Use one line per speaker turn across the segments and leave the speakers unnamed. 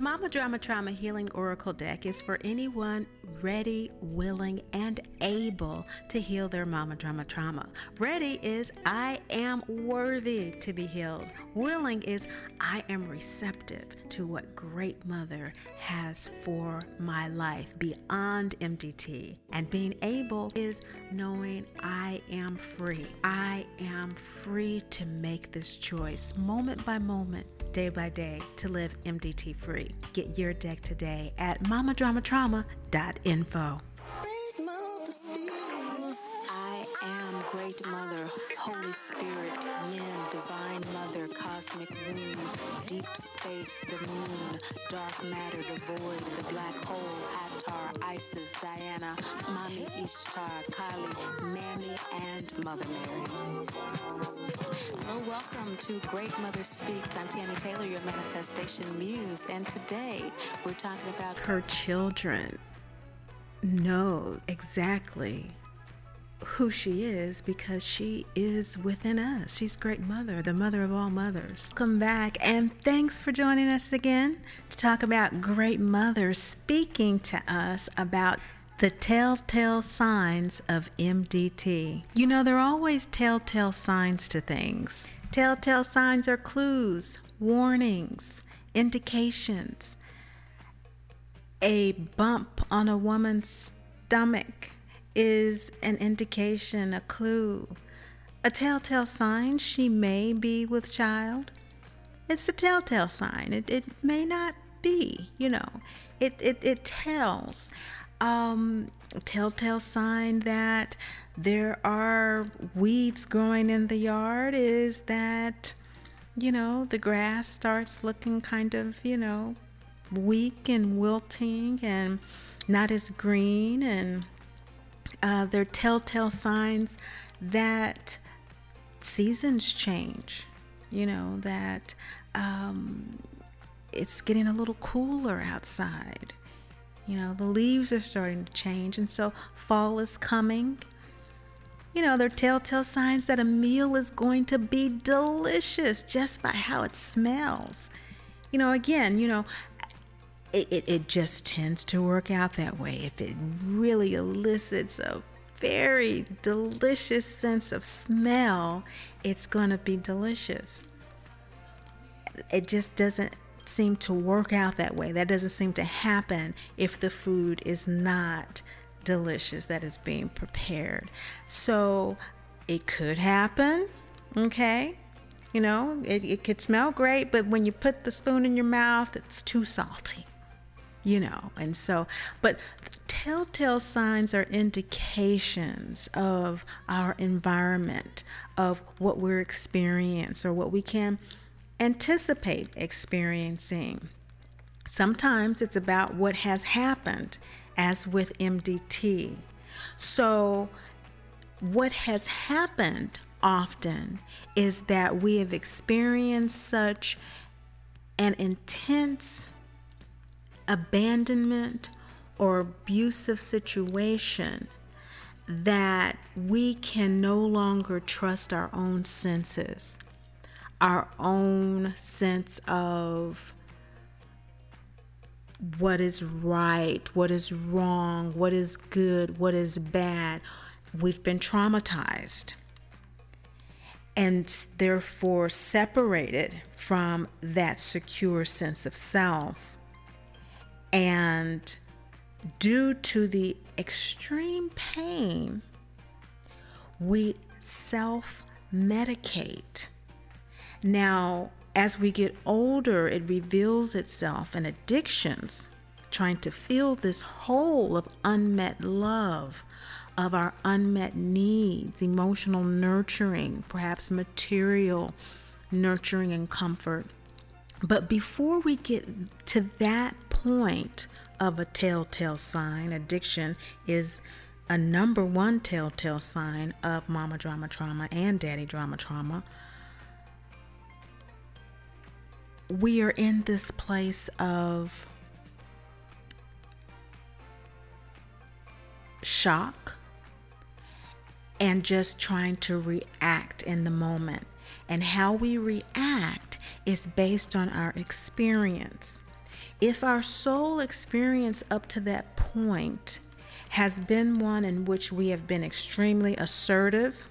Mama Drama Trauma Healing Oracle deck is for anyone ready, willing, and able to heal their mama drama trauma. Ready is I am worthy to be healed. Willing is I am receptive to what great mother has for my life beyond MDT. And being able is knowing I am free. I am free to make this choice moment by moment day by day to live MDT free. Get your deck today at mamadramatrauma.info.
Great Mother, Holy Spirit, Yin, Divine Mother, Cosmic Womb, Deep Space, the Moon, Dark Matter, the Void, the Black Hole, Atar, Isis, Diana, Mami Ishtar, Kali, Mammy, and Mother Mary. Well, welcome to Great Mother Speaks. I'm Tammy Taylor, your manifestation muse, and today we're talking about
Her children know exactly who she is because she is within us. She's great mother, the mother of all mothers. Come back and thanks for joining us again to talk about great mothers speaking to us about the telltale signs of MDT. You know, there are always telltale signs to things. Telltale signs are clues, warnings, indications. A bump on a woman's stomach is an indication, a clue, a telltale sign she may be with child. It's a telltale sign. It, it may not be, you know, it, it, it tells. Um, telltale sign that there are weeds growing in the yard is that, you know, the grass starts looking kind of, you know, weak and wilting and not as green and uh, they're telltale signs that seasons change, you know, that um, it's getting a little cooler outside. You know, the leaves are starting to change, and so fall is coming. You know, they're telltale signs that a meal is going to be delicious just by how it smells. You know, again, you know, it, it, it just tends to work out that way. If it really elicits a very delicious sense of smell, it's going to be delicious. It just doesn't seem to work out that way. That doesn't seem to happen if the food is not delicious that is being prepared. So it could happen, okay? You know, it, it could smell great, but when you put the spoon in your mouth, it's too salty you know and so but telltale signs are indications of our environment of what we're experiencing or what we can anticipate experiencing. Sometimes it's about what has happened as with mdt so what has happened often is that we have experienced such an intense abandonment or abusive situation that we can no longer trust our own senses, our own sense of what is right, what is wrong, what is good, what is bad. We've been traumatized and therefore separated from that secure sense of self. And due to the extreme pain, we self medicate. Now, as we get older, it reveals itself in addictions, trying to fill this hole of unmet love, of our unmet needs, emotional nurturing, perhaps material nurturing and comfort. But before we get to that point of a telltale sign, addiction is a number one telltale sign of mama drama trauma and daddy drama trauma. We are in this place of shock and just trying to react in the moment. And how we react is based on our experience. If our soul experience up to that point has been one in which we have been extremely assertive,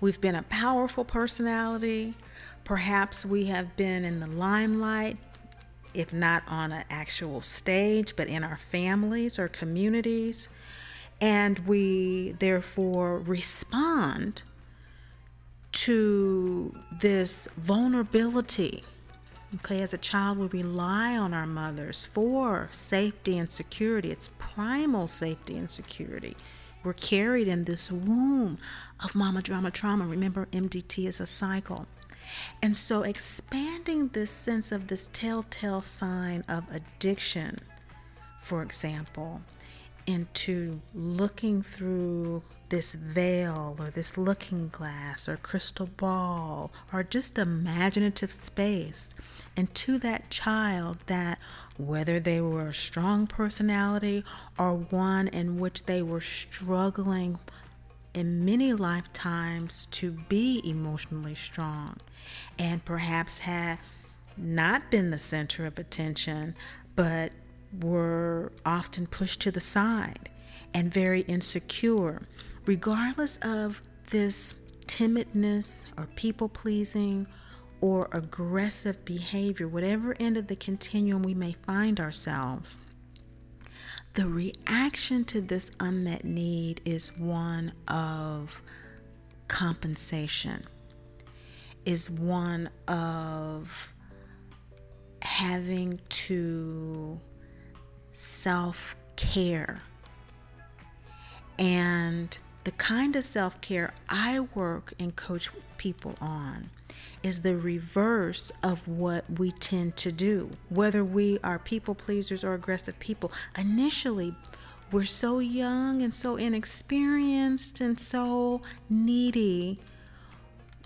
we've been a powerful personality, perhaps we have been in the limelight, if not on an actual stage, but in our families or communities, and we therefore respond to this vulnerability. Okay, as a child, we rely on our mothers for safety and security. It's primal safety and security. We're carried in this womb of mama drama trauma. Remember, MDT is a cycle. And so, expanding this sense of this telltale sign of addiction, for example, into looking through this veil or this looking glass or crystal ball or just imaginative space and to that child that whether they were a strong personality or one in which they were struggling in many lifetimes to be emotionally strong and perhaps had not been the center of attention but were often pushed to the side and very insecure, regardless of this timidness or people pleasing or aggressive behavior, whatever end of the continuum we may find ourselves. The reaction to this unmet need is one of compensation, is one of having to self care. And the kind of self care I work and coach people on is the reverse of what we tend to do. Whether we are people pleasers or aggressive people, initially we're so young and so inexperienced and so needy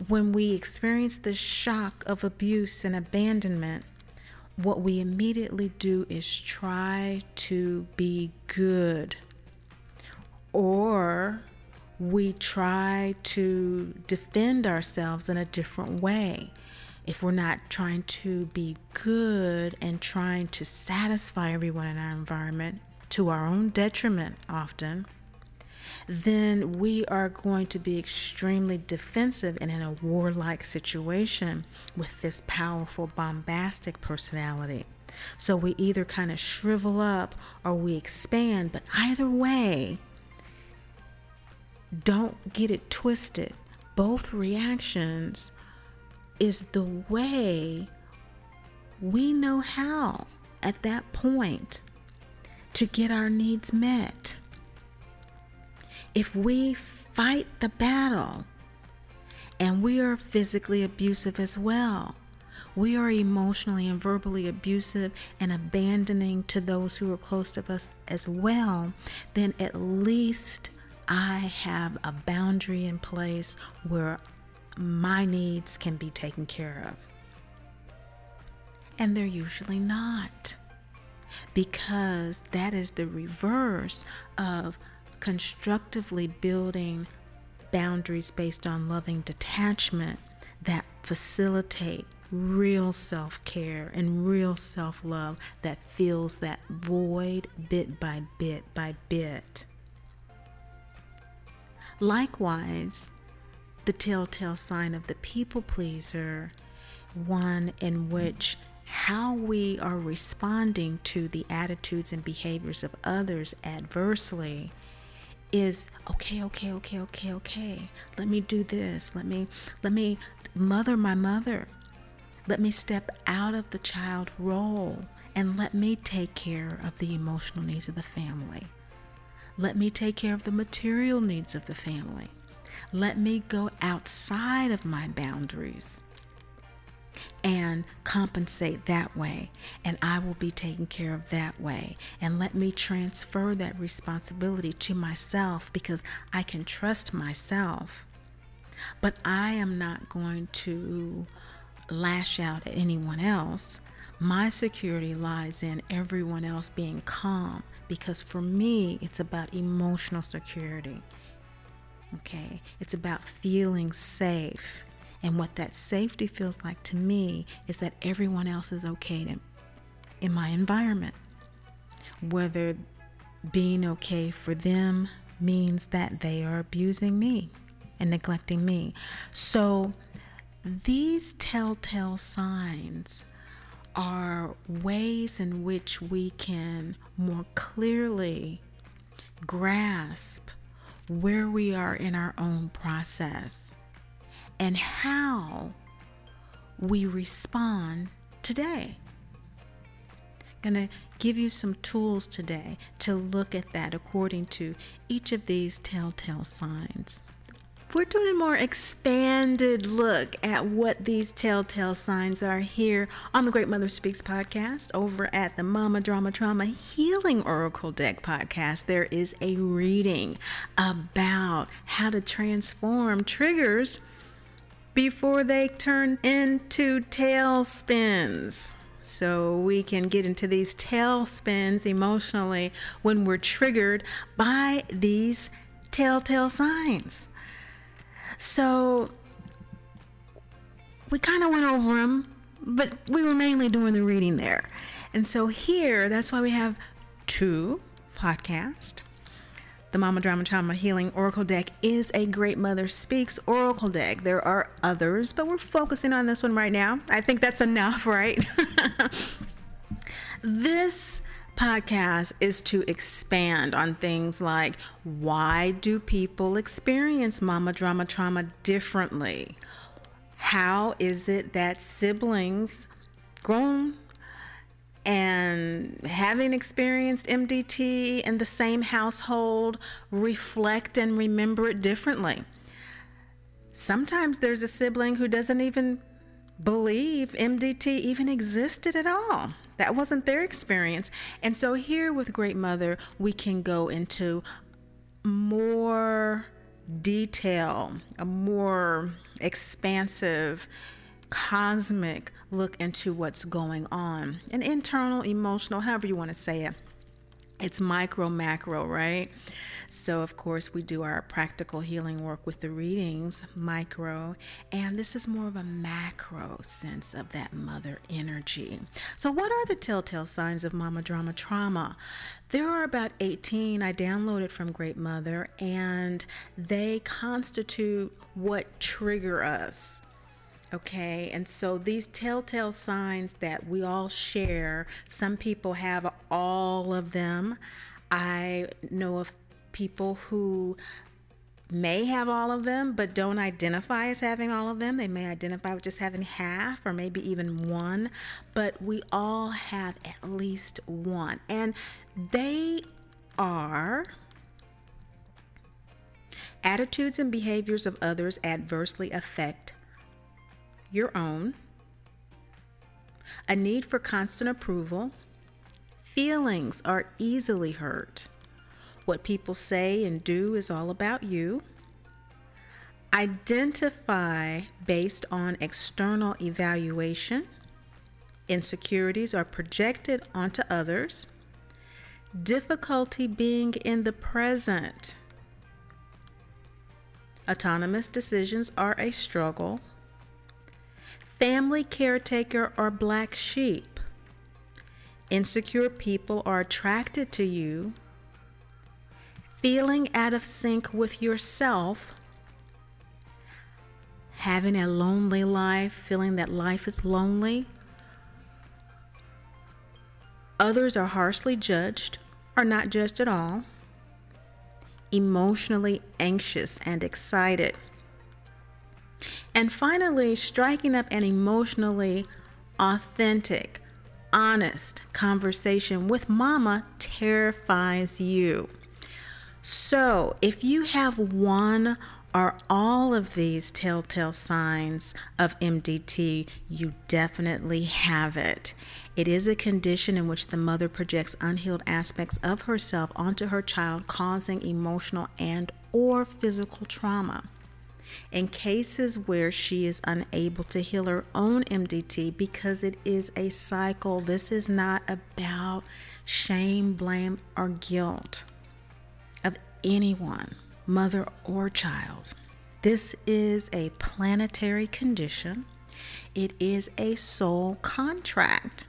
when we experience the shock of abuse and abandonment what we immediately do is try to be good or we try to defend ourselves in a different way. If we're not trying to be good and trying to satisfy everyone in our environment to our own detriment, often, then we are going to be extremely defensive and in a warlike situation with this powerful, bombastic personality. So we either kind of shrivel up or we expand, but either way, don't get it twisted. Both reactions is the way we know how at that point to get our needs met if we fight the battle and we are physically abusive as well, we are emotionally and verbally abusive and abandoning to those who are close to us as well, then at least I have a boundary in place where my needs can be taken care of. And they're usually not. Because that is the reverse of constructively building boundaries based on loving detachment that facilitate real self care and real self love that fills that void bit by bit by bit. Likewise, the telltale sign of the people pleaser, one in which how we are responding to the attitudes and behaviors of others adversely is okay okay okay okay okay let me do this let me let me mother my mother let me step out of the child role and let me take care of the emotional needs of the family let me take care of the material needs of the family let me go outside of my boundaries and compensate that way. And I will be taken care of that way. And let me transfer that responsibility to myself because I can trust myself. But I am not going to lash out at anyone else. My security lies in everyone else being calm because for me, it's about emotional security. Okay, it's about feeling safe and what that safety feels like to me is that everyone else is okay to in my environment. Whether being okay for them means that they are abusing me and neglecting me. So these telltale signs are ways in which we can more clearly grasp where we are in our own process and how we respond today. I'm Gonna give you some tools today to look at that according to each of these telltale signs. We're doing a more expanded look at what these telltale signs are here on the Great Mother Speaks podcast over at the Mama Drama Trauma Healing Oracle Deck podcast. There is a reading about how to transform triggers before they turn into tailspins. So we can get into these tailspins emotionally when we're triggered by these telltale signs. So we kind of went over them, but we were mainly doing the reading there. And so here, that's why we have two podcasts. The Mama Drama Trauma Healing Oracle deck is a Great Mother Speaks Oracle deck. There are others, but we're focusing on this one right now. I think that's enough, right? this podcast is to expand on things like why do people experience mama drama trauma differently? How is it that siblings grown and having experienced MDT in the same household reflect and remember it differently? Sometimes there's a sibling who doesn't even believe MDT even existed at all. That wasn't their experience. And so here with Great Mother, we can go into more detail, a more expansive, cosmic look into what's going on. An internal, emotional, however you want to say it. It's micro, macro, right? So, of course, we do our practical healing work with the readings, micro, and this is more of a macro sense of that mother energy. So, what are the telltale signs of mama drama trauma? There are about 18 I downloaded from Great Mother, and they constitute what trigger us. Okay, and so these telltale signs that we all share, some people have all of them. I know of people who may have all of them but don't identify as having all of them. They may identify with just having half or maybe even one, but we all have at least one. And they are attitudes and behaviors of others adversely affect your own, a need for constant approval, feelings are easily hurt what people say and do is all about you. Identify based on external evaluation. Insecurities are projected onto others. Difficulty being in the present. Autonomous decisions are a struggle. Family caretaker or black sheep. Insecure people are attracted to you feeling out of sync with yourself, having a lonely life, feeling that life is lonely. Others are harshly judged or not judged at all. Emotionally anxious and excited. And finally, striking up an emotionally authentic, honest conversation with mama terrifies you. So, if you have one or all of these telltale signs of MDT, you definitely have it. It is a condition in which the mother projects unhealed aspects of herself onto her child, causing emotional and or physical trauma. In cases where she is unable to heal her own MDT because it is a cycle, this is not about shame, blame, or guilt of anyone, mother or child. This is a planetary condition. It is a soul contract.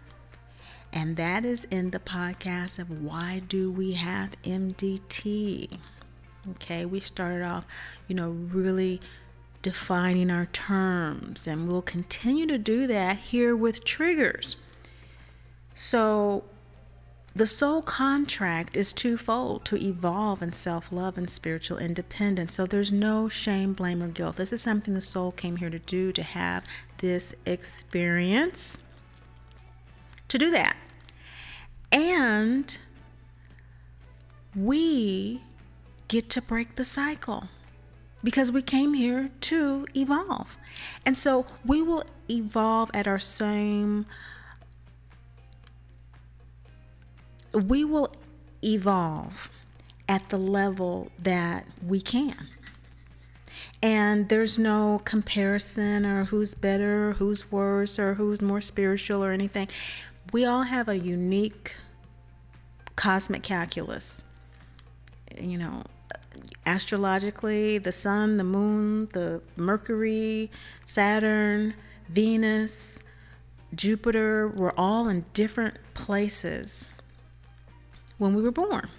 And that is in the podcast of Why Do We Have MDT? Okay, we started off, you know, really defining our terms, and we'll continue to do that here with triggers. So, the soul contract is twofold to evolve in self love and spiritual independence. So there's no shame, blame, or guilt. This is something the soul came here to do, to have this experience, to do that. And we get to break the cycle because we came here to evolve. And so we will evolve at our same we will evolve at the level that we can. And there's no comparison or who's better, who's worse, or who's more spiritual or anything. We all have a unique cosmic calculus. You know, astrologically, the sun, the moon, the Mercury, Saturn, Venus, Jupiter, we're all in different places when we were born.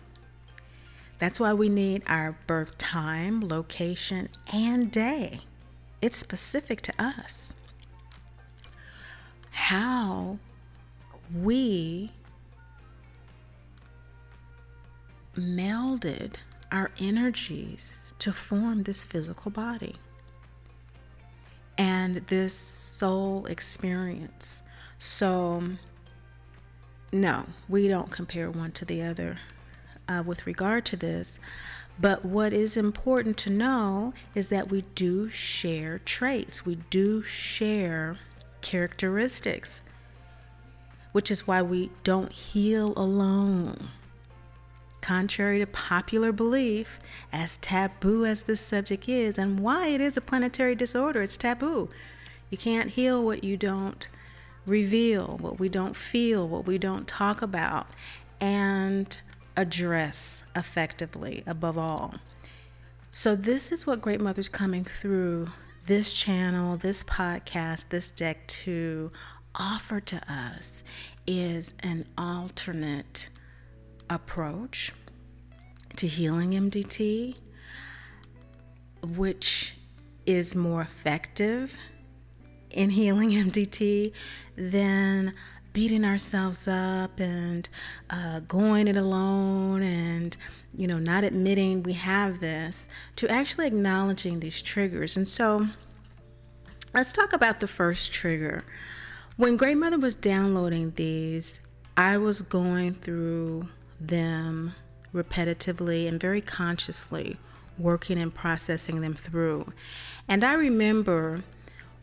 That's why we need our birth time, location, and day. It's specific to us. How we melded our energies to form this physical body and this soul experience. So, no, we don't compare one to the other uh, with regard to this. But what is important to know is that we do share traits, we do share characteristics, which is why we don't heal alone. Contrary to popular belief, as taboo as this subject is, and why it is a planetary disorder, it's taboo. You can't heal what you don't reveal, what we don't feel, what we don't talk about, and address effectively above all. So, this is what Great Mother's coming through this channel, this podcast, this deck to offer to us is an alternate approach to healing MDT, which is more effective in healing MDT than beating ourselves up and uh, going it alone and you know not admitting we have this to actually acknowledging these triggers. And so let's talk about the first trigger. When Great Mother was downloading these i was going through them repetitively and very consciously working and processing them through. And i remember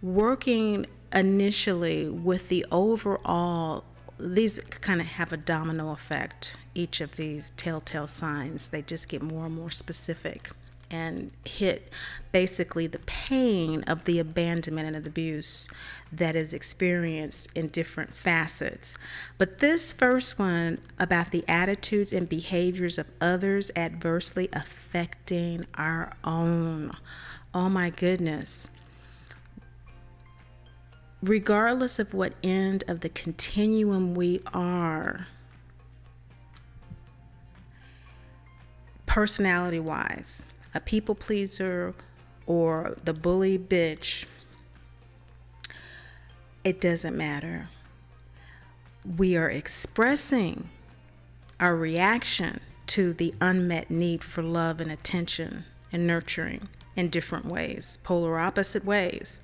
working initially with the overall these kind of have a domino effect each of these telltale signs. They just get more and more specific and hit basically the pain of the abandonment and of abuse that is experienced in different facets. But this first one about the attitudes and behaviors of others adversely affecting our own. Oh my goodness regardless of what end of the continuum we are, personality wise, a people pleaser or the bully bitch, it doesn't matter. We are expressing our reaction to the unmet need for love and attention and nurturing in different ways, polar opposite ways.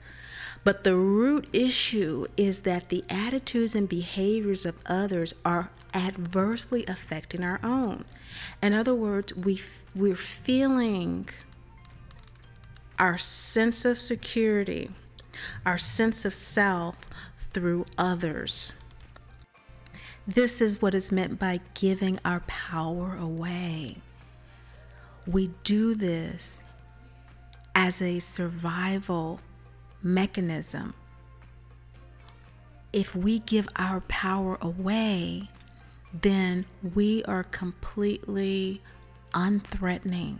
But the root issue is that the attitudes and behaviors of others are adversely affecting our own. In other words, we we're feeling our sense of security, our sense of self through others. This is what is meant by giving our power away. We do this as a survival mechanism. If we give our power away, then we are completely unthreatening.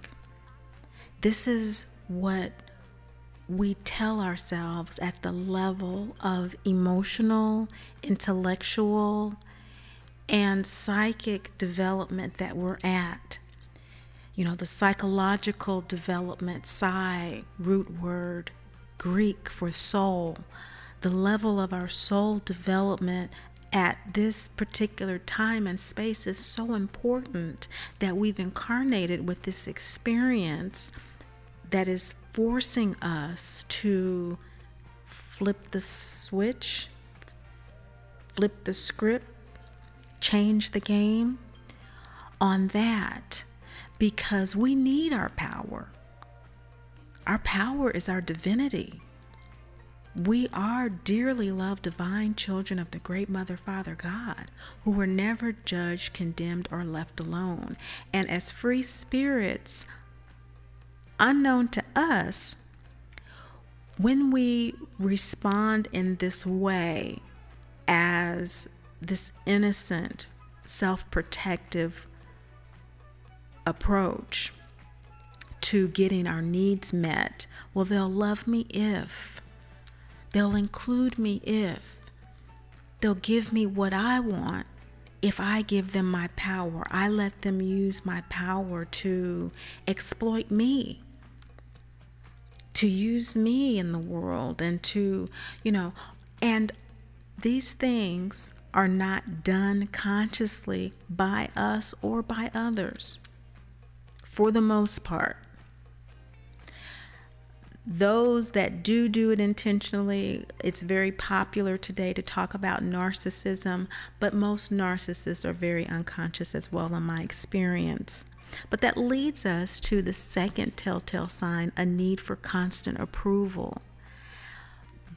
This is what we tell ourselves at the level of emotional, intellectual, and psychic development that we're at. You know, the psychological development, psi, root word, Greek for soul, the level of our soul development at this particular time and space is so important that we've incarnated with this experience that is forcing us to flip the switch, flip the script, change the game on that because we need our power. Our power is our divinity. We are dearly loved divine children of the great Mother Father God, who were never judged, condemned, or left alone. And as free spirits, unknown to us, when we respond in this way as this innocent, self protective approach to getting our needs met, well, they'll love me if, they'll include me if, they'll give me what I want if I give them my power. I let them use my power to exploit me to use me in the world and to, you know, and these things are not done consciously by us or by others for the most part. Those that do do it intentionally, it's very popular today to talk about narcissism, but most narcissists are very unconscious as well, in my experience. But that leads us to the second telltale sign a need for constant approval.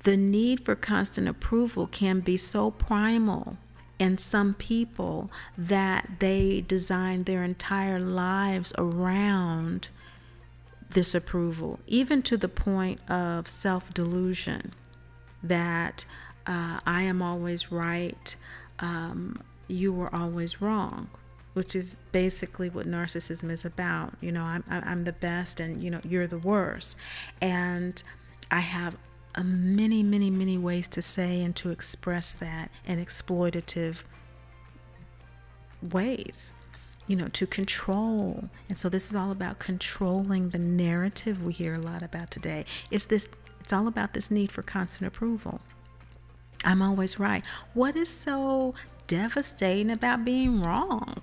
The need for constant approval can be so primal in some people that they design their entire lives around this approval, even to the point of self delusion that uh, I am always right, um, you were always wrong which is basically what narcissism is about. You know, I'm, I'm the best and, you know, you're the worst. And I have a many, many, many ways to say and to express that in exploitative ways, you know, to control. And so this is all about controlling the narrative we hear a lot about today. It's this, it's all about this need for constant approval. I'm always right. What is so devastating about being wrong?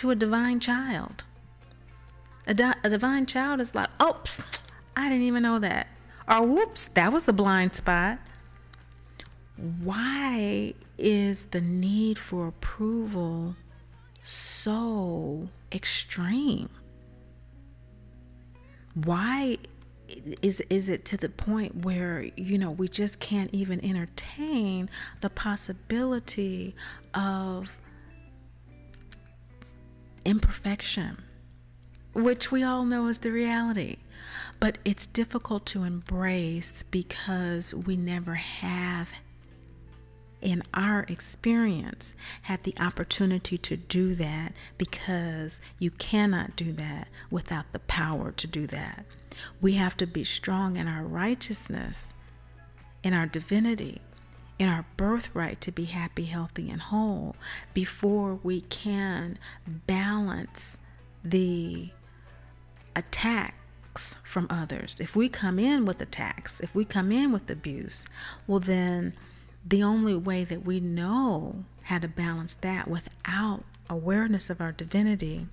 to a divine child. A, di- a divine child is like, oops, I didn't even know that. Or whoops, that was a blind spot. Why is the need for approval so extreme? Why is is it to the point where you know we just can't even entertain the possibility of imperfection, which we all know is the reality. But it's difficult to embrace because we never have, in our experience, had the opportunity to do that because you cannot do that without the power to do that. We have to be strong in our righteousness, in our divinity, in our birthright to be happy, healthy, and whole before we can balance the attacks from others. If we come in with attacks, if we come in with abuse, well, then the only way that we know how to balance that without awareness of our divinity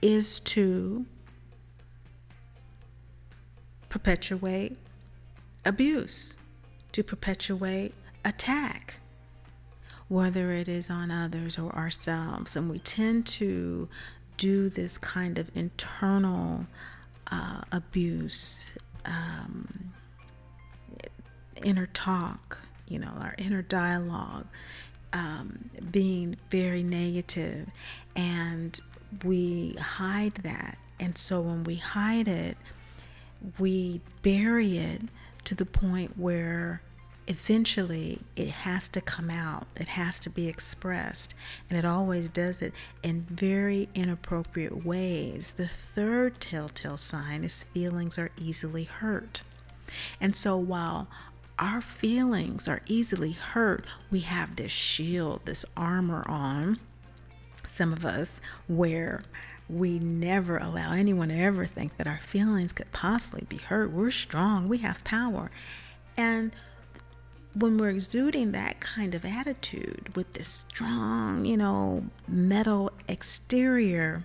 is to perpetuate abuse, to perpetuate attack, whether it is on others or ourselves. And we tend to do this kind of internal uh, abuse, um, inner talk, you know, our inner dialogue um, being very negative, and we hide that. And so when we hide it, we bury it to the point where eventually it has to come out, it has to be expressed, and it always does it in very inappropriate ways. The third telltale sign is feelings are easily hurt. And so while our feelings are easily hurt, we have this shield, this armor on, some of us, where we never allow anyone to ever think that our feelings could possibly be hurt. We're strong, we have power. And when we're exuding that kind of attitude with this strong, you know, metal exterior,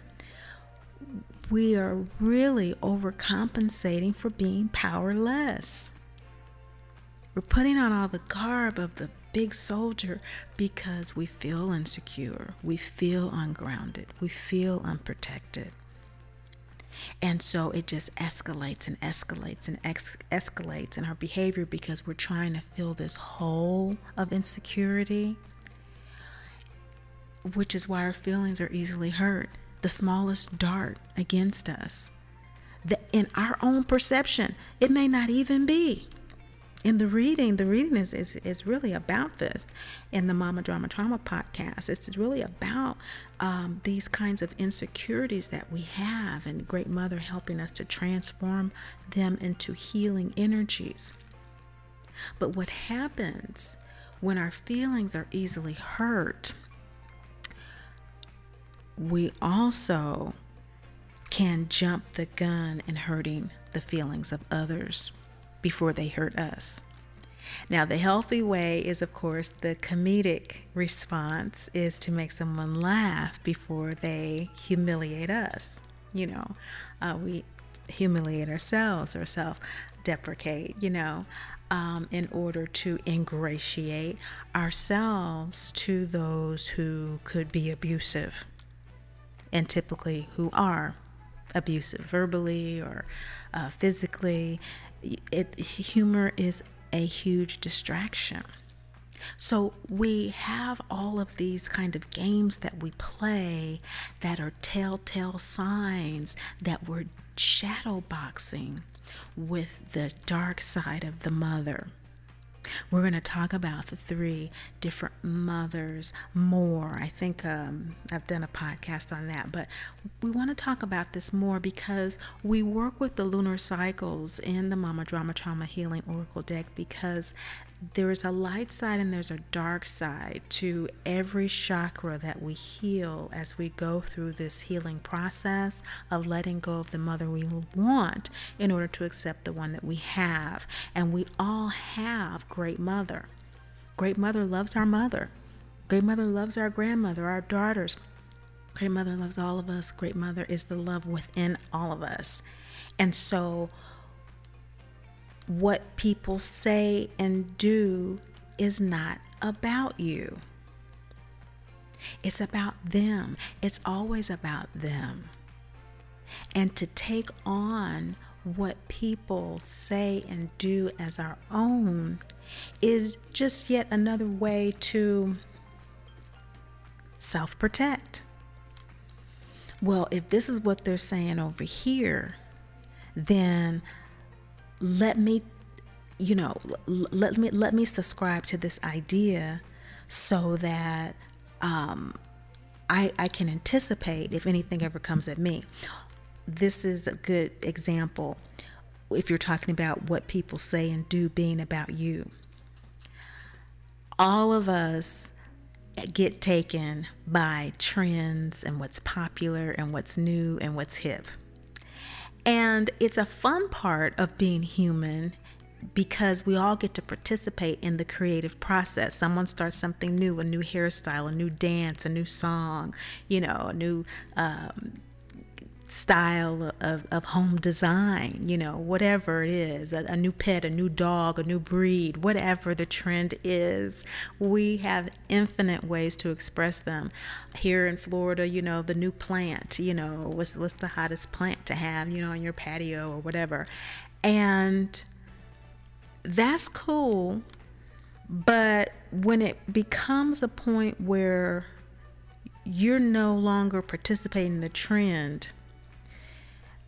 we are really overcompensating for being powerless. We're putting on all the garb of the big soldier because we feel insecure, we feel ungrounded, we feel unprotected. And so it just escalates and escalates and ex- escalates in our behavior because we're trying to fill this hole of insecurity, which is why our feelings are easily hurt. The smallest dart against us, the, in our own perception, it may not even be in the reading, the reading is, is, is really about this in the Mama Drama Trauma podcast. It's really about um, these kinds of insecurities that we have, and Great Mother helping us to transform them into healing energies. But what happens when our feelings are easily hurt, we also can jump the gun in hurting the feelings of others before they hurt us. Now, the healthy way is, of course, the comedic response is to make someone laugh before they humiliate us. You know, uh, we humiliate ourselves or self deprecate, you know, um, in order to ingratiate ourselves to those who could be abusive and typically who are abusive verbally or uh, physically it, humor is a huge distraction. So we have all of these kind of games that we play that are telltale signs that we're shadow boxing with the dark side of the mother. We're going to talk about the three different mothers more. I think um, I've done a podcast on that, but we want to talk about this more because we work with the lunar cycles in the Mama Drama Trauma Healing Oracle deck because there is a light side and there's a dark side to every chakra that we heal as we go through this healing process of letting go of the mother we want in order to accept the one that we have. And we all have great mother. Great mother loves our mother. Great mother loves our grandmother, our daughters. Great mother loves all of us. Great mother is the love within all of us. And so what people say and do is not about you. It's about them. It's always about them. And to take on what people say and do as our own is just yet another way to self protect. Well, if this is what they're saying over here, then let me you know let me let me subscribe to this idea so that um, I, I can anticipate if anything ever comes at me. This is a good example if you're talking about what people say and do being about you. All of us get taken by trends and what's popular and what's new and what's hip and it's a fun part of being human because we all get to participate in the creative process. Someone starts something new, a new hairstyle, a new dance, a new song, you know, a new um, style of, of home design, you know, whatever it is, a, a, new pet, a new dog, a new breed, whatever the trend is, we have infinite ways to express them. Here in Florida, you know, the new plant, you know, what's, what's the hottest plant to have, you know, on your patio or whatever. And that's cool, but when it becomes a point where you're no longer participating in the trend,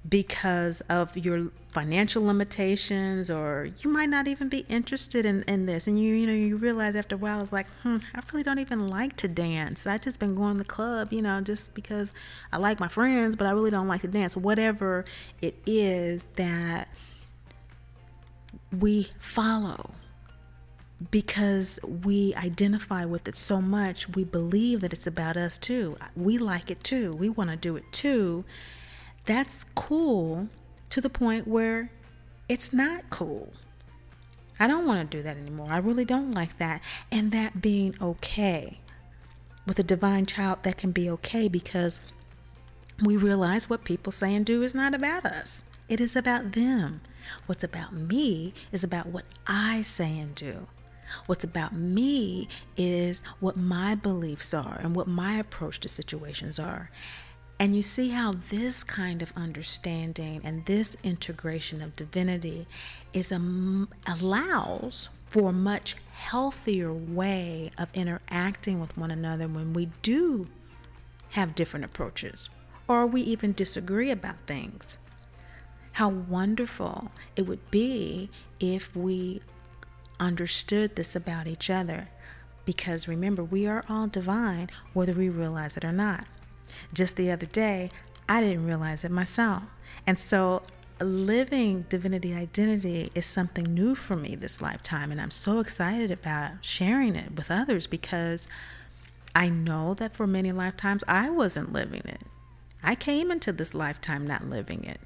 because of your financial limitations or you might not even be interested in, in this and you you know you realize after a while it's like hmm i really don't even like to dance i just been going to the club you know just because i like my friends but i really don't like to dance whatever it is that we follow because we identify with it so much, we believe that it's about us too. We like it too. We want to do it too. That's cool to the point where it's not cool. I don't want to do that anymore. I really don't like that. And that being okay. With a divine child, that can be okay because we realize what people say and do is not about us, it is about them. What's about me is about what I say and do. What's about me is what my beliefs are and what my approach to situations are. And you see how this kind of understanding and this integration of divinity is a, allows for a much healthier way of interacting with one another when we do have different approaches or we even disagree about things. How wonderful it would be if we understood this about each other. Because remember, we are all divine, whether we realize it or not. Just the other day, I didn't realize it myself. And so, living divinity identity is something new for me this lifetime. And I'm so excited about sharing it with others because I know that for many lifetimes I wasn't living it. I came into this lifetime not living it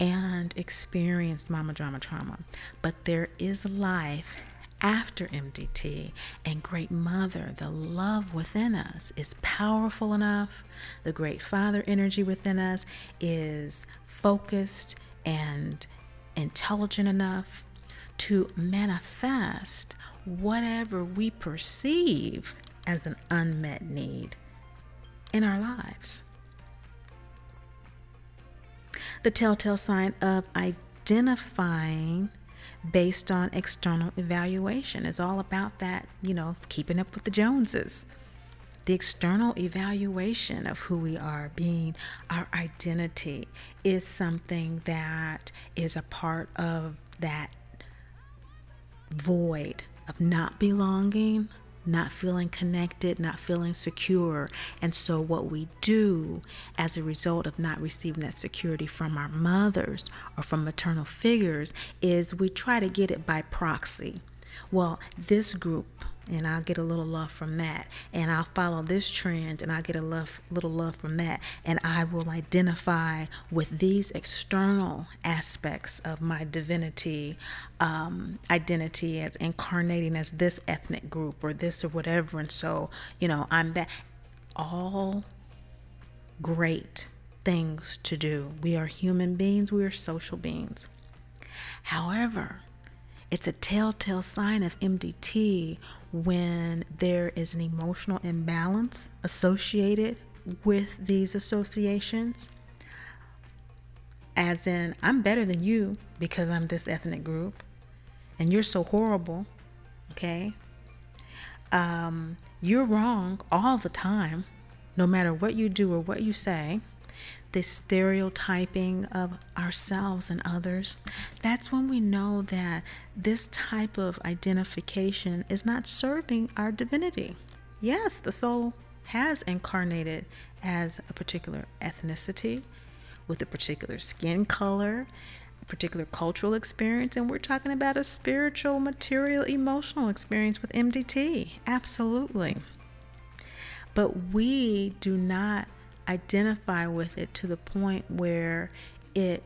and experienced mama drama trauma. But there is life after MDT and Great Mother, the love within us is powerful enough. The Great Father energy within us is focused and intelligent enough to manifest whatever we perceive as an unmet need in our lives. The telltale sign of identifying based on external evaluation It's all about that, you know, keeping up with the Joneses. The external evaluation of who we are, being our identity, is something that is a part of that void of not belonging, not feeling connected, not feeling secure. And so, what we do as a result of not receiving that security from our mothers or from maternal figures is we try to get it by proxy. Well, this group and I'll get a little love from that. And I'll follow this trend and I'll get a love, little love from that. And I will identify with these external aspects of my divinity um, identity as incarnating as this ethnic group or this or whatever. And so, you know, I'm that. All great things to do. We are human beings, we are social beings. However, it's a telltale sign of MDT when there is an emotional imbalance associated with these associations. As in, I'm better than you because I'm this ethnic group, and you're so horrible, okay? Um, you're wrong all the time, no matter what you do or what you say the stereotyping of ourselves and others, that's when we know that this type of identification is not serving our divinity. Yes, the soul has incarnated as a particular ethnicity with a particular skin color, a particular cultural experience, and we're talking about a spiritual, material, emotional experience with MDT. Absolutely. But we do not identify with it to the point where it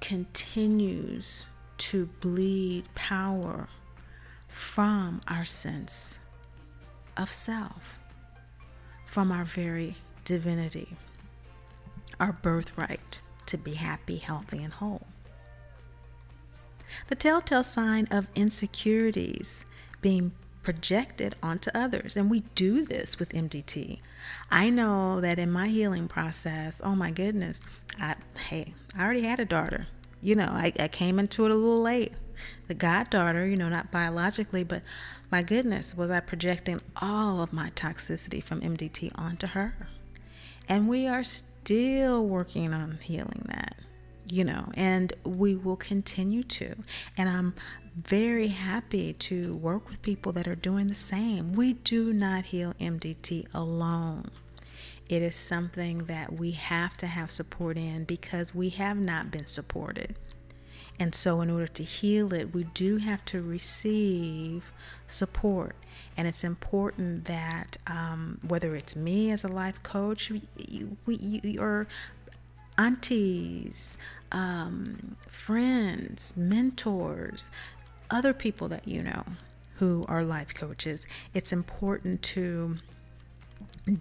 continues to bleed power from our sense of self, from our very divinity, our birthright to be happy, healthy, and whole. The telltale sign of insecurities being projected onto others. And we do this with MDT. I know that in my healing process, oh my goodness, I, hey, I already had a daughter. You know, I, I came into it a little late. The goddaughter, you know, not biologically, but my goodness, was I projecting all of my toxicity from MDT onto her? And we are still working on healing that you know, and we will continue to. And I'm very happy to work with people that are doing the same. We do not heal MDT alone. It is something that we have to have support in because we have not been supported. And so, in order to heal it, we do have to receive support. And it's important that um, whether it's me as a life coach, we, you, or aunties, um, friends, mentors, other people that you know who are life coaches, it's important to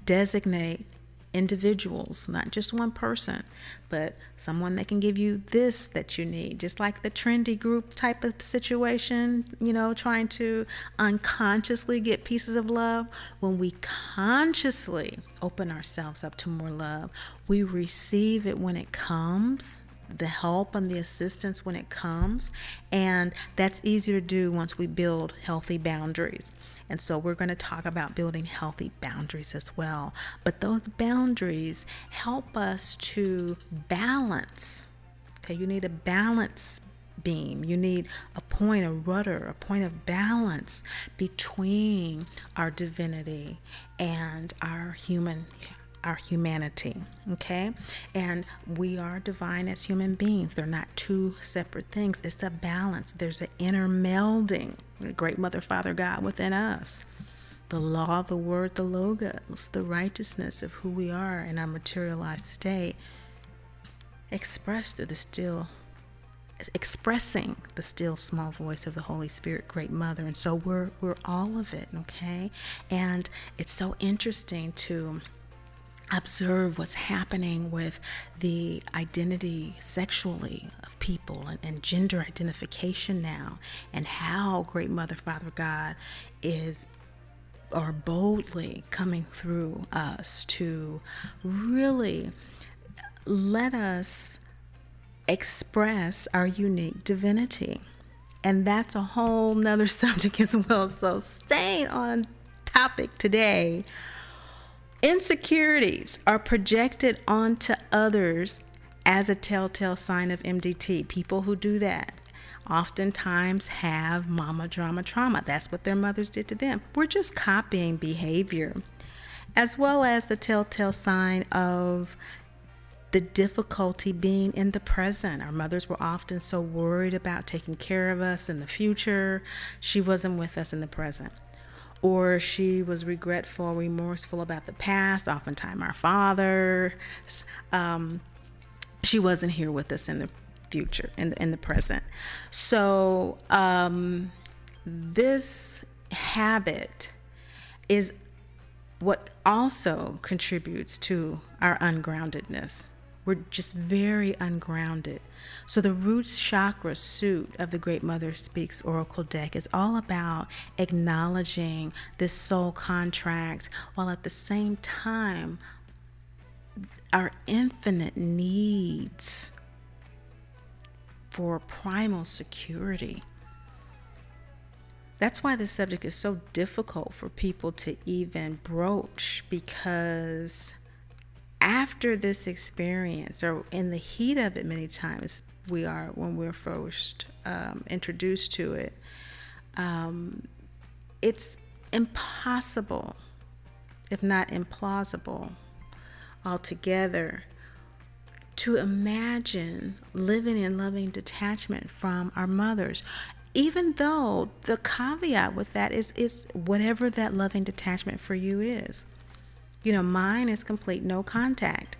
designate individuals, not just one person, but someone that can give you this that you need. Just like the trendy group type of situation, you know, trying to unconsciously get pieces of love. When we consciously open ourselves up to more love, we receive it when it comes the help and the assistance when it comes. And that's easier to do once we build healthy boundaries. And so we're going to talk about building healthy boundaries as well. But those boundaries help us to balance. Okay, you need a balance beam. You need a point, a rudder, a point of balance between our divinity and our human our humanity. Okay? And we are divine as human beings. They're not two separate things. It's a balance. There's an inner melding, the great mother, father, God within us. The law, the word, the logos, the righteousness of who we are in our materialized state, expressed through the still expressing the still small voice of the Holy Spirit, great mother. And so we're we're all of it, okay? And it's so interesting to observe what's happening with the identity sexually of people and, and, gender identification now and how great mother father god is are boldly coming through us to really let us express our unique divinity. And that's a whole nother subject as well. So staying on topic today Insecurities are projected onto others as a telltale sign of MDT. People who do that oftentimes have mama drama trauma. That's what their mothers did to them. We're just copying behavior, as well as the telltale sign of the difficulty being in the present. Our mothers were often so worried about taking care of us in the future, she wasn't with us in the present or she was regretful, remorseful about the past. Oftentimes, our father, um, she wasn't here with us in the future, in the, in the present. So, um, this habit is what also contributes to our ungroundedness. We're just very ungrounded. So, the roots chakra suit of the Great Mother Speaks Oracle deck is all about acknowledging this soul contract while at the same time our infinite needs for primal security. That's why this subject is so difficult for people to even broach because after this experience, or in the heat of it, many times we are when we're first um, introduced to it, um, it's impossible, if not implausible, altogether to imagine living in loving detachment from our mothers. Even though the caveat with that is is whatever that loving detachment for you is you know, mine is complete no contact.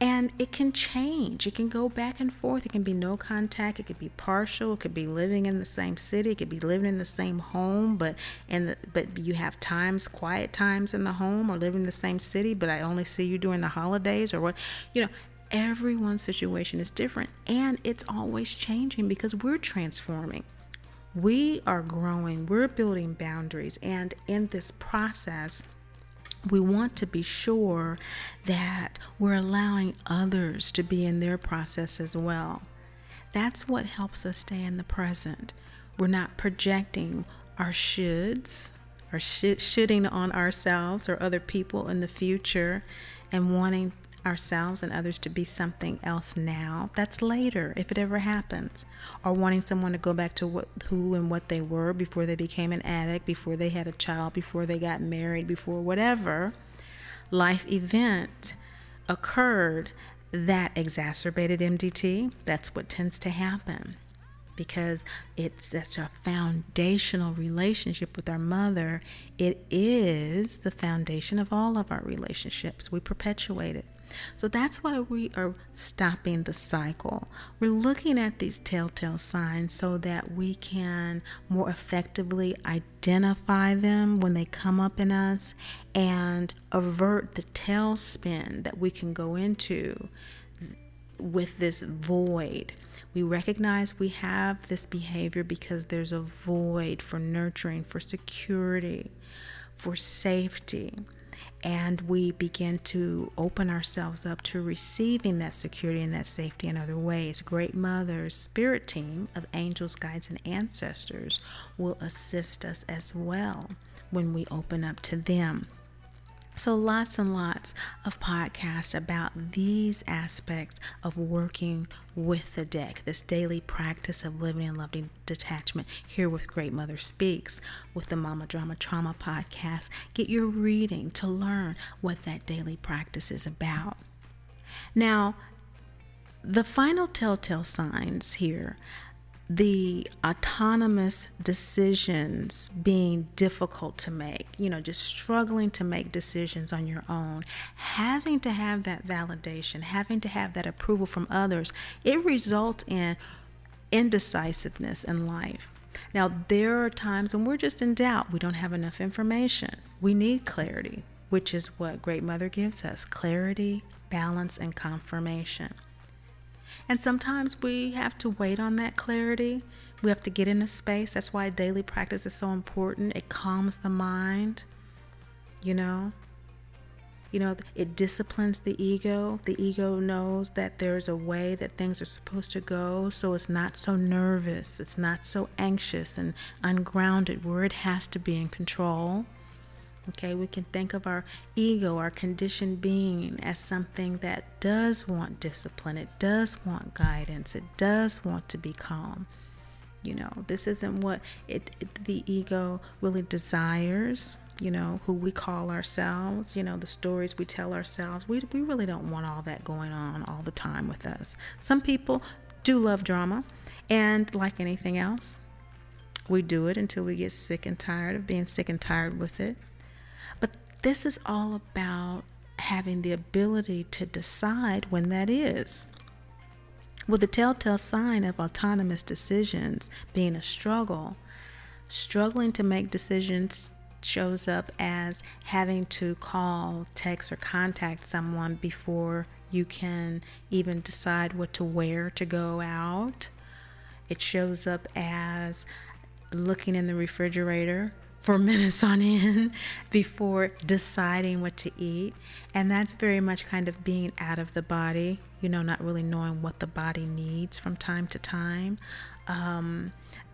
And it can change. It can go back and forth. It can be no contact. It could be partial. It could be living in the same city. It could be living in the same home, but in the, but you have times, quiet times in the home, or living in the same city. But I only see you during the holidays, or what, you know. Everyone's situation is different, and it's always changing because we're transforming we are growing, we're building boundaries, and in this process, we want to be sure that we're allowing others to be in their process as well. That's what helps us stay in the present. We're not projecting our shoulds or sh- shooting on ourselves or other people in the future and wanting ourselves and others to be something else now. That's later, if it ever happens. Or wanting someone to go back to what, who and what they were before they became an addict, before they had a child, before they got married, before whatever life event occurred that exacerbated MDT. That's what tends to happen. because it's such a foundational relationship with our mother. It is the foundation of all of our relationships. We perpetuate it. So that's why we are stopping the cycle. We're looking at these telltale signs so that we can more effectively identify them when they come up in us and avert the tailspin that we can go into with this void. We recognize we have this behavior because there's a void for nurturing, for security, for safety and we begin to open ourselves up to receiving that security and that safety in other ways. Great Mother's spirit team of angels, guides, and ancestors will assist us as well when we open up to them. So, lots and lots of podcasts about these aspects of working with the deck, this daily practice of living and loving detachment here with Great Mother Speaks with the Mama Drama Trauma podcast. Get your reading to learn what that daily practice is about. Now, the final telltale signs here the autonomous decisions being difficult to make, you know, just struggling to make decisions on your own, having to have that validation, having to have that approval from others, it results in indecisiveness in life. Now, there are times when we're just in doubt. We don't have enough information. We need clarity, which is what Great Mother gives us clarity, balance, and confirmation. And sometimes we have to wait on that clarity. We have to get in a space. That's why daily practice is so important. It calms the mind, you know. You know, it disciplines the ego. The ego knows that there's a way that things are supposed to go, so it's not so nervous, it's not so anxious and ungrounded where it has to be in control. Okay, we can think of our ego, our conditioned being, as something that does want discipline, it does want guidance, it does want to be calm. You know, this isn't what it, it the ego really desires. You know, who we call ourselves, you know, the stories we tell ourselves. We, we really don't want all that going on all the time with us. Some people do love drama, and like anything else, we do it until we get sick and tired of being sick and tired with it. This is all about having the ability to decide when that is. With the telltale sign of autonomous decisions being a struggle, struggling to make decisions shows up as having to call, text, or contact someone before you can even decide what to wear to go out. It shows up as looking in the refrigerator for minutes on end before deciding what to eat. And that's very much kind of being out of the body, you know, not really knowing what the body needs from time to time. Um,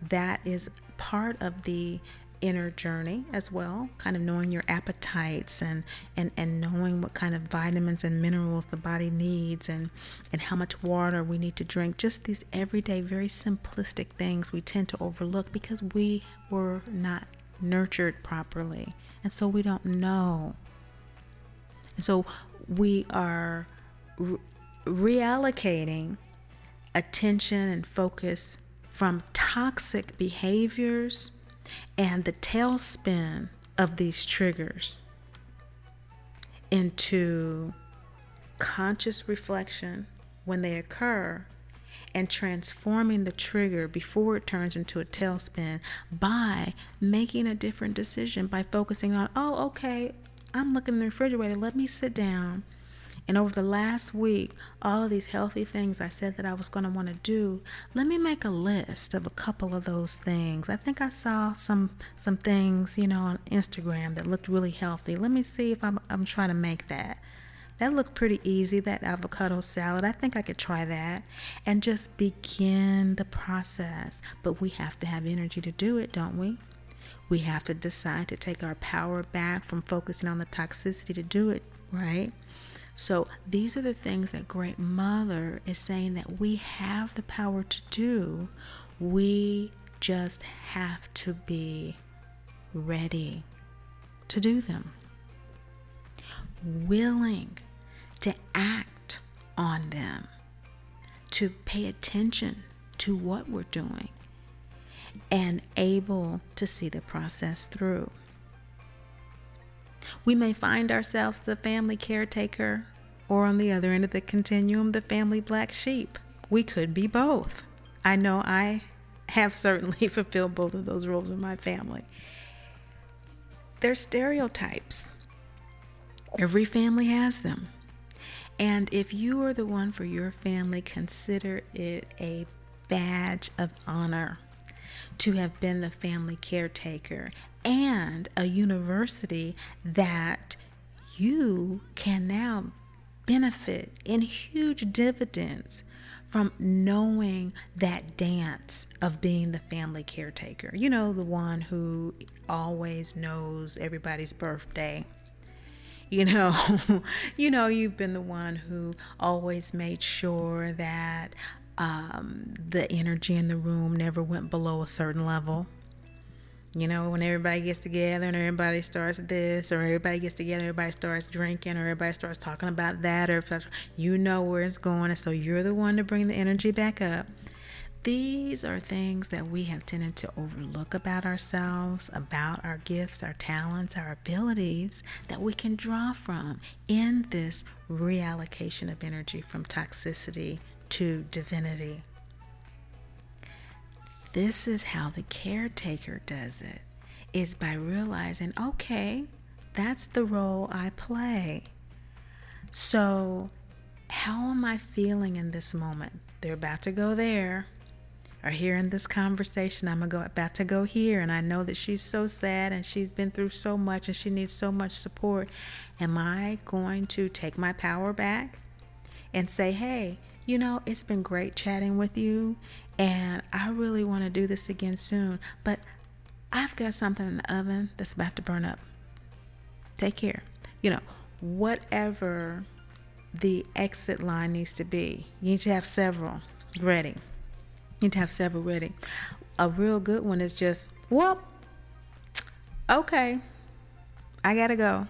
that is part of the inner journey as well kind of knowing your appetites and and and knowing what kind of vitamins and minerals the body needs and and how much water we need to drink just these everyday very simplistic things we tend to overlook because we were not nurtured properly. And so we don't know. And so we are re- reallocating attention and focus from toxic behaviors and the tailspin of these triggers into conscious reflection when they occur and transforming the trigger before it turns into a tailspin by making a different decision by focusing on, oh, okay, I'm looking in the refrigerator, let me sit down. And over the last week, all of these healthy things I said that I was going to want to do, let me make a list of a couple of those things. I think I saw some some things, you know, on Instagram that looked really healthy. Let me see if I'm I'm trying to make that. That looked pretty easy, that avocado salad. I think I could try that and just begin the process. But we have to have energy to do it, don't we? We have to decide to take our power back from focusing on the toxicity to do it, right? So these are the things that Great Mother is saying that we have the power to do. We just have to be ready to do them willing to act on them, to pay attention to what we're doing, and able to see the process through. We may find ourselves the family caretaker, or on the other end of the continuum, the family black sheep. We could be both. I know I have certainly fulfilled both of those roles in my family. They're stereotypes. Every family has them. And if you are the one for your family, consider it a badge of honor to have been the family caretaker and a university that you can now benefit in huge dividends from knowing that dance of being the family caretaker. You know, the one who always knows everybody's birthday. You know, you know, you've been the one who always made sure that um, the energy in the room never went below a certain level. You know, when everybody gets together and everybody starts this, or everybody gets together, everybody starts drinking, or everybody starts talking about that, or you know where it's going, and so you're the one to bring the energy back up. These are things that we have tended to overlook about ourselves, about our gifts, our talents, our abilities that we can draw from in this reallocation of energy from toxicity to divinity. This is how the caretaker does it. is by realizing, okay, that's the role I play. So, how am I feeling in this moment? They're about to go there. Or here in this conversation, I'm go, about to go here, and I know that she's so sad and she's been through so much and she needs so much support. Am I going to take my power back and say, hey, you know, it's been great chatting with you, and I really want to do this again soon, but I've got something in the oven that's about to burn up. Take care. You know, whatever the exit line needs to be, you need to have several ready. Need to have several ready. A real good one is just, well, okay, I gotta go.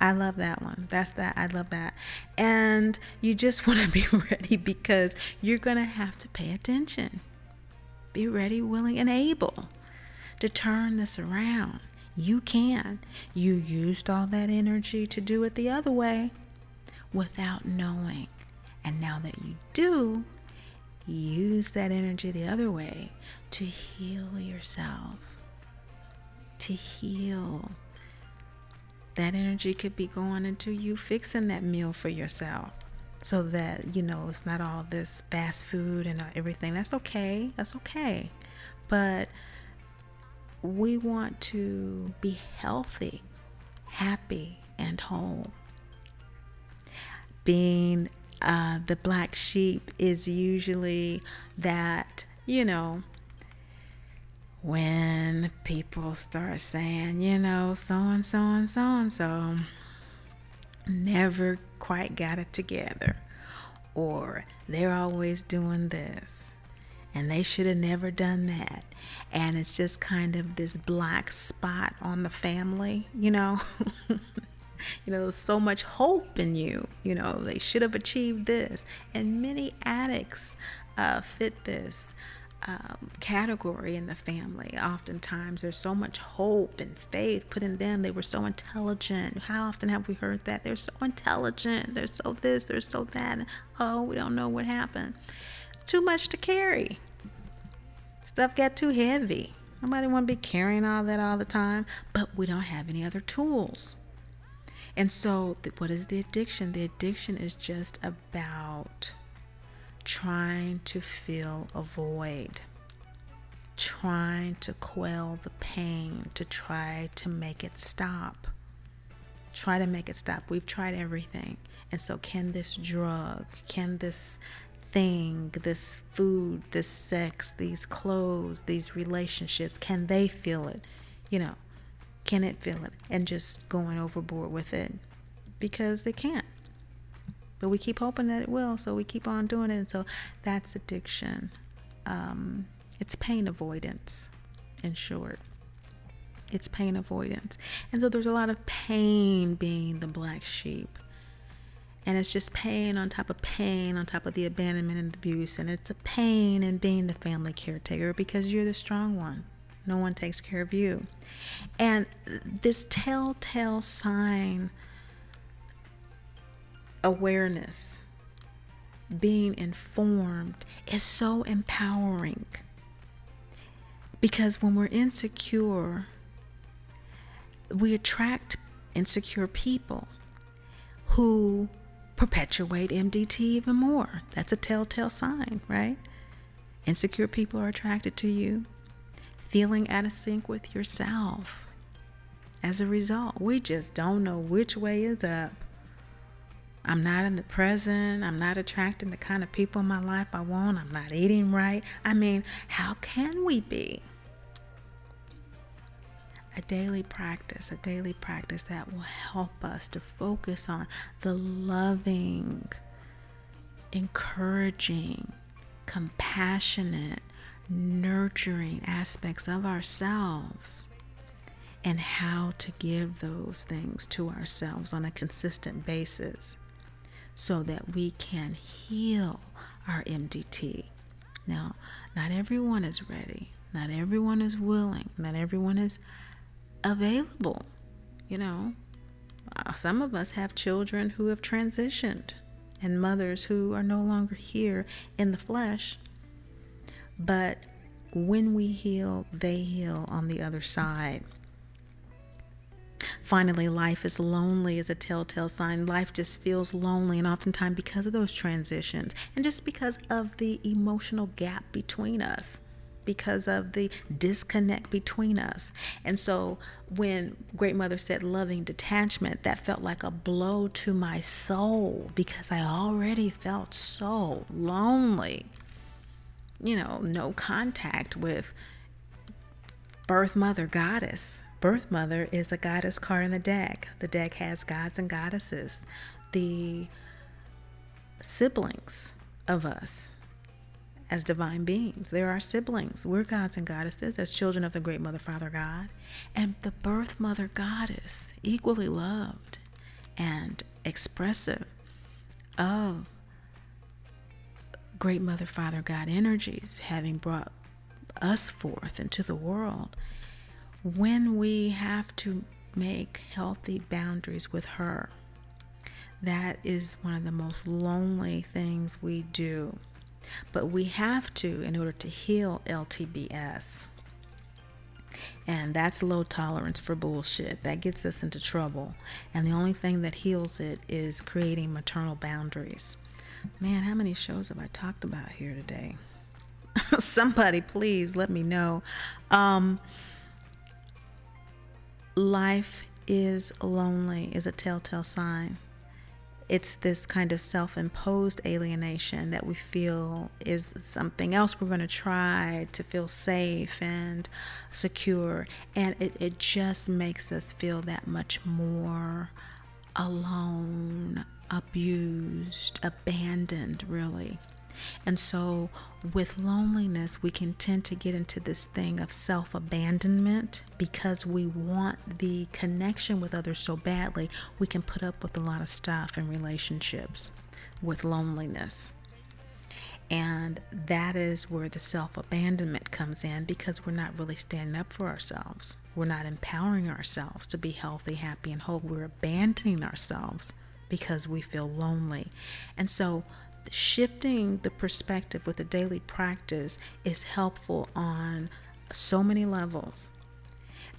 I love that one. That's that. I love that. And you just want to be ready because you're going to have to pay attention. Be ready, willing, and able to turn this around. You can. You used all that energy to do it the other way without knowing. And now that you do, use that energy the other way to heal yourself, to heal. That energy could be going into you fixing that meal for yourself so that you know it's not all this fast food and everything. That's okay. That's okay. But we want to be healthy happy and whole. Being uh, the black sheep is usually that you know when people start saying, you know, so and so and so and so never quite got it together, or they're always doing this, and they should have never done that. And it's just kind of this black spot on the family, you know. you know, there's so much hope in you. You know, they should have achieved this. And many addicts uh, fit this um, category in the family. Oftentimes, there's so much hope and faith put in them. They were so intelligent. How often have we heard that? They're so intelligent. They're so this, they're so that. Oh, we don't know what happened. Too much to carry. Stuff got too heavy. Nobody want to be carrying all that all the time, but we don't have any other tools. And so, what is the addiction? The addiction is just about trying to fill a void, trying to quell the pain, to try to make it stop. Try to make it stop. We've tried everything. And so, can this drug, can this thing, this food, this sex, these clothes, these relationships, can they feel it? You know, can it feel it? And just going overboard with it because they can't. But we keep hoping that it will, so we keep on doing it. And so that's addiction. Um, it's pain avoidance, in short. It's pain avoidance. And so there's a lot of pain being the black sheep. And it's just pain on top of pain on top of the abandonment and abuse. And it's a pain in being the family caretaker because you're the strong one. No one takes care of you. And this telltale sign awareness, being informed, is so empowering. Because when we're insecure, we attract insecure people who perpetuate MDT even more. That's a telltale sign, right? Insecure people are attracted to you, feeling out of sync with yourself. As a result, we just don't know which way is up. I'm not in the present. I'm not attracting the kind of people in my life I want. I'm not eating right. I mean, how can we be? a daily practice, a daily practice that will help us to focus on the loving, encouraging, compassionate, nurturing aspects of ourselves and how to give those things to ourselves on a consistent basis so that we can heal our MDT. Now, not everyone is ready, not everyone is willing, not everyone is available. You know, uh, some of us have children who have transitioned and mothers who are no longer here in the flesh. But when we heal, they heal on the other side. Finally, life is lonely is a telltale sign. Life just feels lonely, and oftentimes because of those transitions and just because of the emotional gap between us because of the disconnect between us. And so when Great Mother said loving detachment, that felt like a blow to my soul because I already felt so lonely. You know, no contact with Birth Mother Goddess. Birth Mother is a goddess card in the deck. The deck has gods and goddesses. The siblings of us as divine beings. They're our siblings. We're gods and goddesses as children of the great Mother, Father God. And the birth mother goddess, equally loved and expressive of great Mother, Father God energies, having brought us forth into the world. When we have to make healthy boundaries with her, that is one of the most lonely things we do but we have to in order to heal LTBS. And that's low tolerance for bullshit. That gets us into trouble. And the only thing that heals it is creating maternal boundaries. Man, how many shows have I talked about here today? Somebody, please let me know. Um, life is lonely, is a telltale sign it's this kind of self imposed alienation that we feel is something else we're going to try to feel safe and secure. And it, it just makes us feel that much more alone, abused, abandoned, really. And so, with loneliness, we can tend to get into this thing of self abandonment because we want the connection with others so badly. We can put up with a lot of stuff in relationships with loneliness. And that is where the self abandonment comes in because we're not really standing up for ourselves. We're not empowering ourselves to be healthy, happy, and whole. We're abandoning ourselves because we feel lonely. And so, shifting the perspective with a daily practice is helpful on so many levels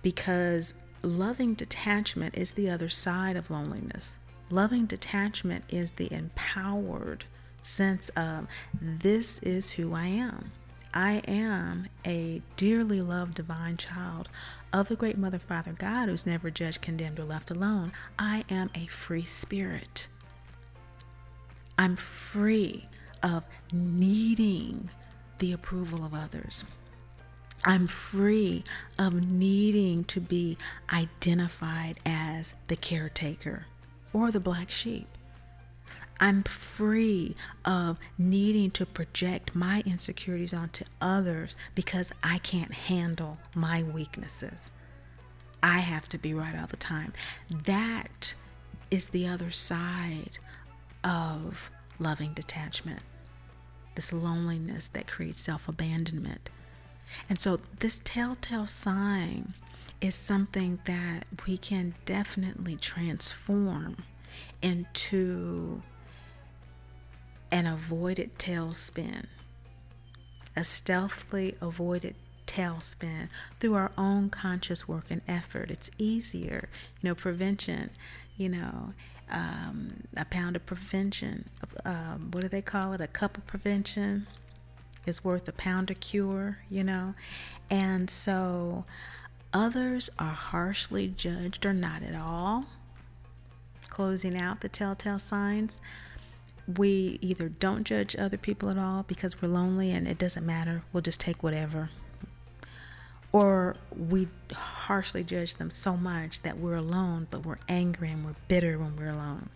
because loving detachment is the other side of loneliness. Loving detachment is the empowered sense of this is who I am. I am a dearly loved divine child of the great Mother, Father, God who's never judged, condemned, or left alone. I am a free spirit. I'm free of needing the approval of others. I'm free of needing to be identified as the caretaker or the black sheep. I'm free of needing to project my insecurities onto others because I can't handle my weaknesses. I have to be right all the time. That is the other side of loving detachment, this loneliness that creates self abandonment. And so, this telltale sign is something that we can definitely transform into an avoided tailspin, a stealthily avoided tailspin through our own conscious work and effort. It's easier, you know, prevention, you know, um, a pound of prevention. Um, what do they call it? A cup of prevention is worth a pound of cure, you know? And so others are harshly judged or not at all. Closing out the telltale signs. We either don't judge other people at all because we're lonely and it doesn't matter. We'll just take whatever or we harshly judge them so much that we're alone, but we're angry and we're bitter when we're alone.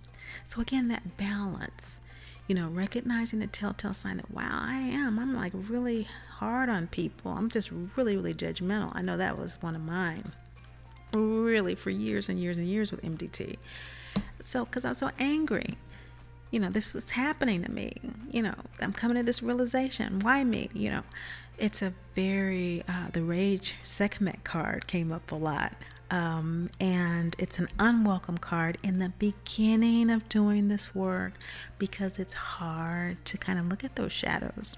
So, again, that balance, you know, recognizing the telltale sign that, wow, I am. I'm like really hard on people. I'm just really, really judgmental. I know that was one of mine, really, for years and years and years with MDT. So, because I was so angry you know, this is what's happening to me. You know, I'm coming to this realization. Why me? You know, it's a very, uh, the Rage Sekhmet card came up a lot. Um, and it's an unwelcome card in the beginning of doing this work because it's hard to kind of look at those shadows.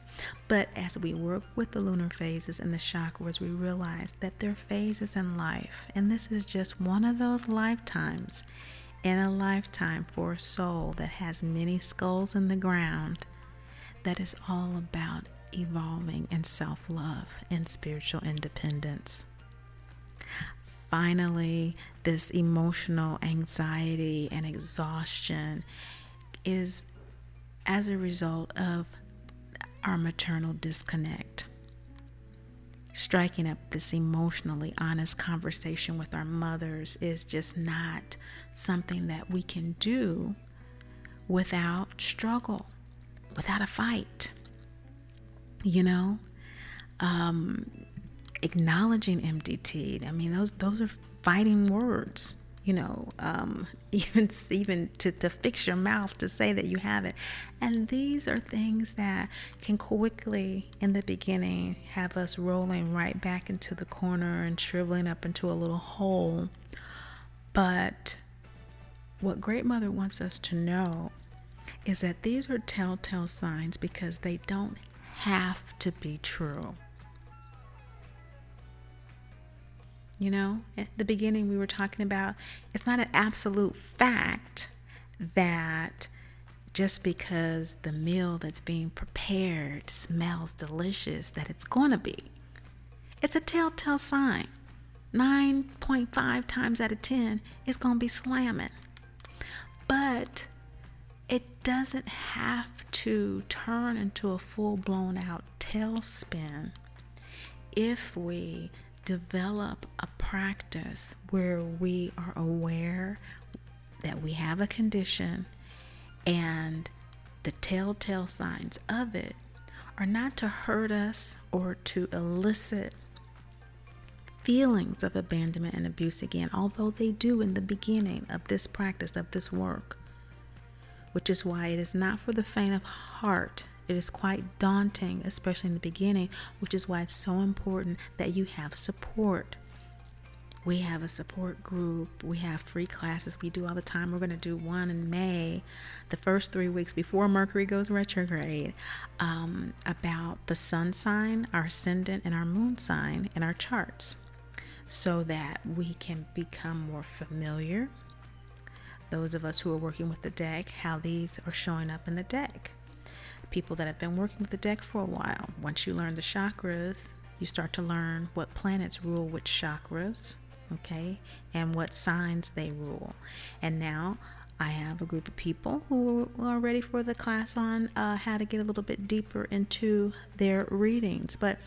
But as we work with the lunar phases and the chakras, we realize that they're phases in life, and this is just one of those lifetimes in a lifetime for a soul that has many skulls in the ground that is all about evolving in self love and spiritual independence. Finally, this emotional anxiety and exhaustion is as a result of our maternal disconnect striking up this emotionally honest conversation with our mothers is just not something that we can do without struggle, without a fight. You know, um, acknowledging MDT. I mean, those those are fighting words you know, um, even even to, to fix your mouth to say that you have it. And these are things that can quickly, in the beginning, have us rolling right back into the corner and shriveling up into a little hole. But what Great Mother wants us to know is that these are telltale signs because they don't have to be true. You know, at the beginning, we were talking about it's not an absolute fact that just because the meal that's being prepared smells delicious, that it's going to be. It's a telltale sign. 9.5 times out of 10, it's going to be slamming. But it doesn't have to turn into a full blown out tailspin if we develop a practice where we are aware that we have a condition and the telltale signs of it are not to hurt us or to elicit feelings of abandonment and abuse again, although they do in the beginning of this practice, of this work, which is why it is not for the faint of heart it is quite daunting, especially in the beginning, which is why it's so important that you have support. We have a support group. We have free classes we do all the time. We're going to do one in May, the first three weeks before Mercury goes retrograde, um, about the sun sign, our ascendant, and our moon sign in our charts so that we can become more familiar. Those of us who are working with the deck, how these are showing up in the deck people that have been working with the deck for a while. Once you learn the chakras, you start to learn what planets rule which chakras, okay, and what signs they rule. And now I have a group of people who are ready for the class on uh, how to get a little bit deeper into their readings. But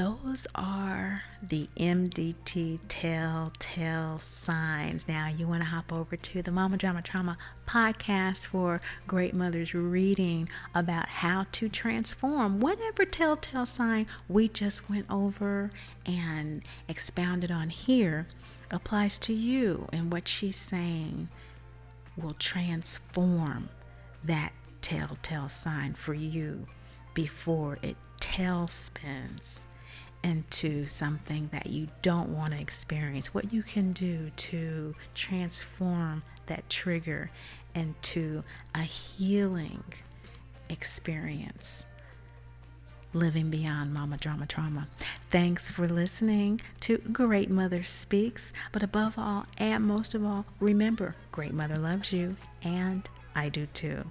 those are the MDT telltale signs. Now, you want to hop over to the Mama Drama Trauma podcast for Great Mothers reading about how to transform whatever telltale sign we just went over and expounded on here applies to you and what she's saying will transform that telltale sign for you before it tailspins into something that you don't want to experience. What you can do to transform that trigger into a healing experience living beyond mama drama trauma. Thanks for listening to Great Mother Speaks. But above all, and most of all, remember Great Mother loves you, and I do too.